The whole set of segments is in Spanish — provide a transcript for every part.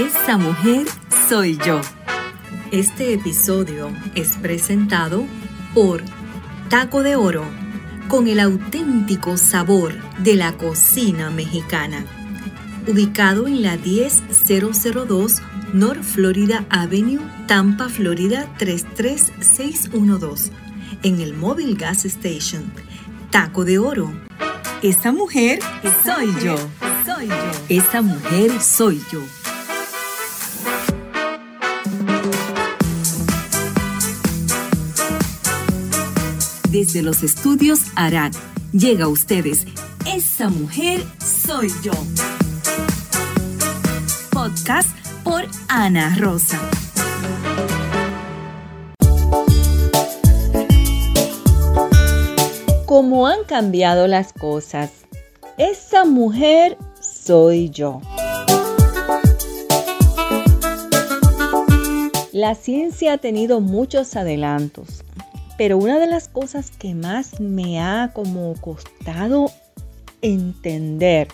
Esa mujer soy yo. Este episodio es presentado por Taco de Oro, con el auténtico sabor de la cocina mexicana. Ubicado en la 10002 North Florida Avenue, Tampa, Florida 33612, en el Mobile Gas Station. Taco de Oro. Esa mujer soy yo. Soy yo. Esa mujer soy yo. Desde los estudios Arad llega a ustedes Esa mujer soy yo. Podcast por Ana Rosa. Cómo han cambiado las cosas. Esa mujer soy yo. La ciencia ha tenido muchos adelantos, pero una de las cosas que más me ha como costado entender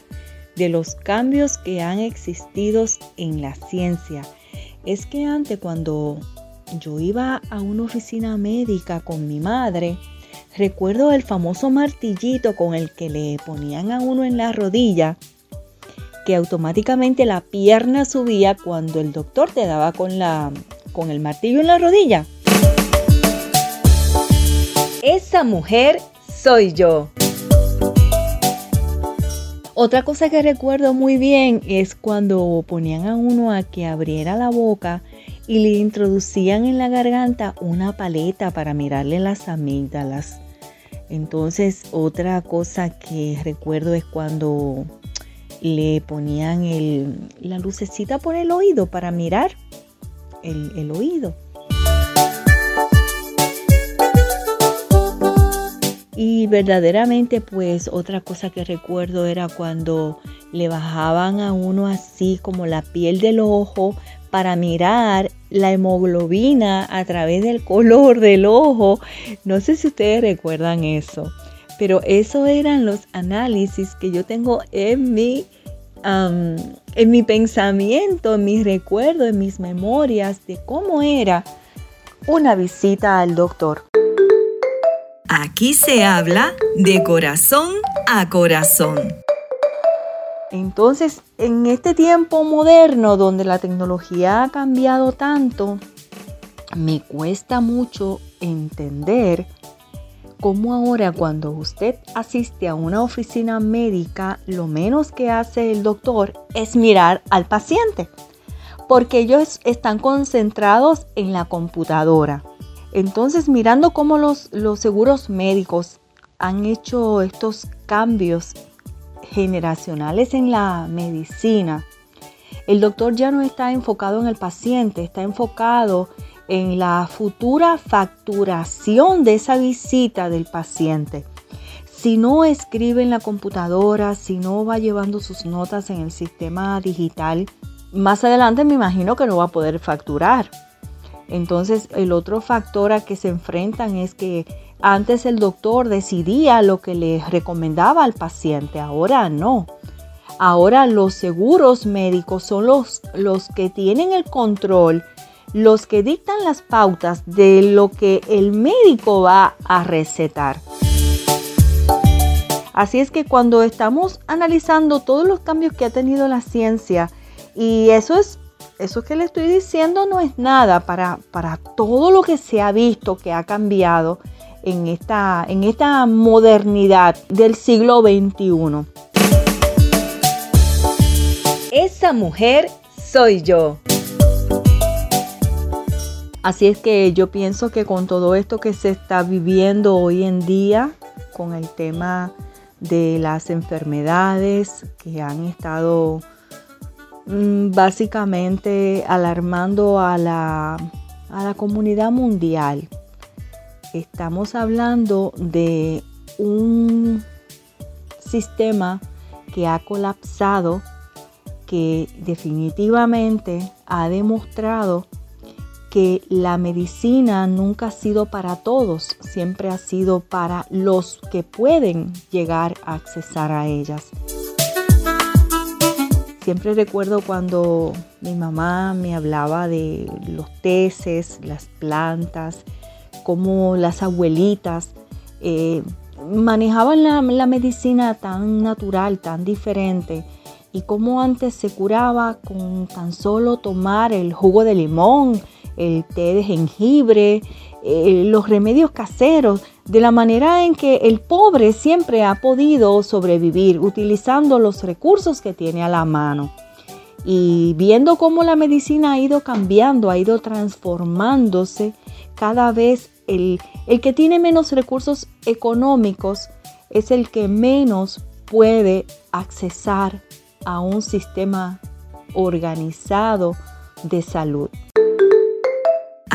de los cambios que han existido en la ciencia es que antes cuando yo iba a una oficina médica con mi madre, recuerdo el famoso martillito con el que le ponían a uno en la rodilla, que automáticamente la pierna subía cuando el doctor te daba con, la, con el martillo en la rodilla. Esa mujer soy yo. Otra cosa que recuerdo muy bien es cuando ponían a uno a que abriera la boca y le introducían en la garganta una paleta para mirarle las amígdalas. Entonces otra cosa que recuerdo es cuando le ponían la lucecita por el oído para mirar el oído. Y verdaderamente pues otra cosa que recuerdo era cuando le bajaban a uno así como la piel del ojo para mirar la hemoglobina a través del color del ojo. No sé si ustedes recuerdan eso, pero eso eran los análisis que yo tengo en mi, en mi pensamiento, en mis recuerdos, en mis memorias de cómo era una visita al doctor. Aquí se habla de corazón a corazón. Entonces, en este tiempo moderno donde la tecnología ha cambiado tanto, me cuesta mucho entender cómo ahora cuando usted asiste a una oficina médica, lo menos que hace el doctor es mirar al paciente, porque ellos están concentrados en la computadora. Entonces, mirando cómo los, seguros médicos han hecho estos cambios generacionales en la medicina, el doctor ya no está enfocado en el paciente, está enfocado en la futura facturación de esa visita del paciente. Si no escribe en la computadora, si no va llevando sus notas en el sistema digital, más adelante me imagino que no va a poder facturar. Entonces, el otro factor a que se enfrentan es que antes el doctor decidía lo que le recomendaba al paciente, ahora no. Ahora los seguros médicos son los, los que tienen el control, los que dictan las pautas de lo que el médico va a recetar. Así es que cuando estamos analizando todos los cambios que ha tenido la ciencia, y eso es eso que le estoy diciendo no es nada para, para todo lo que se ha visto que ha cambiado en esta, en esta modernidad del siglo XXI. Esa mujer soy yo. Así es que yo pienso que con todo esto que se está viviendo hoy en día, con el tema de las enfermedades que han estado básicamente alarmando a la, a la comunidad mundial. Estamos hablando de un sistema que ha colapsado, que definitivamente ha demostrado que la medicina nunca ha sido para todos, siempre ha sido para los que pueden llegar a accesar a ellas. Siempre recuerdo cuando mi mamá me hablaba de los teces, las plantas, cómo las abuelitas eh, manejaban la, medicina tan natural, tan diferente, y cómo antes se curaba con tan solo tomar el jugo de limón, el té de jengibre, eh, los remedios caseros, de la manera en que el pobre siempre ha podido sobrevivir utilizando los recursos que tiene a la mano. Y viendo cómo la medicina ha ido cambiando, ha ido transformándose, cada vez el, el que tiene menos recursos económicos es el que menos puede accesar a un sistema organizado de salud.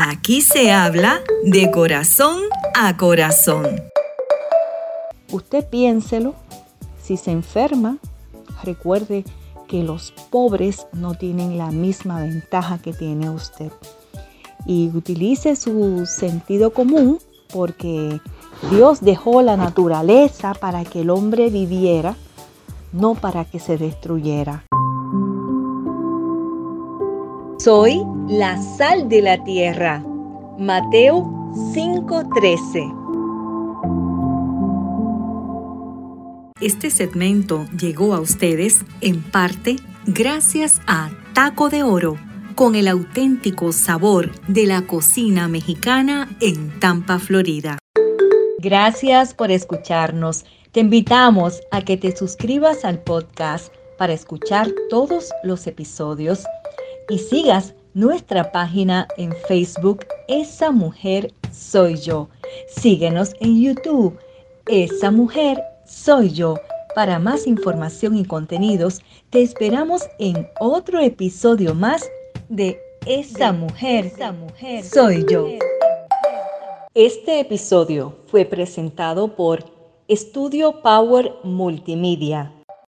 Aquí se habla de corazón a corazón. Usted piénselo, si se enferma, recuerde que los pobres no tienen la misma ventaja que tiene usted. Y utilice su sentido común porque Dios dejó la naturaleza para que el hombre viviera, no para que se destruyera. Soy la sal de la tierra. Mateo 5:13. Este segmento llegó a ustedes en parte gracias a Taco de Oro, con el auténtico sabor de la cocina mexicana en Tampa, Florida. Gracias por escucharnos. Te invitamos a que te suscribas al podcast para escuchar todos los episodios y sigas nuestra página en Facebook, Esa Mujer Soy Yo. Síguenos en YouTube, Esa Mujer Soy Yo. Para más información y contenidos, te esperamos en otro episodio más de Esa Mujer, Esa Mujer Soy Yo. Este episodio fue presentado por Estudio Power Multimedia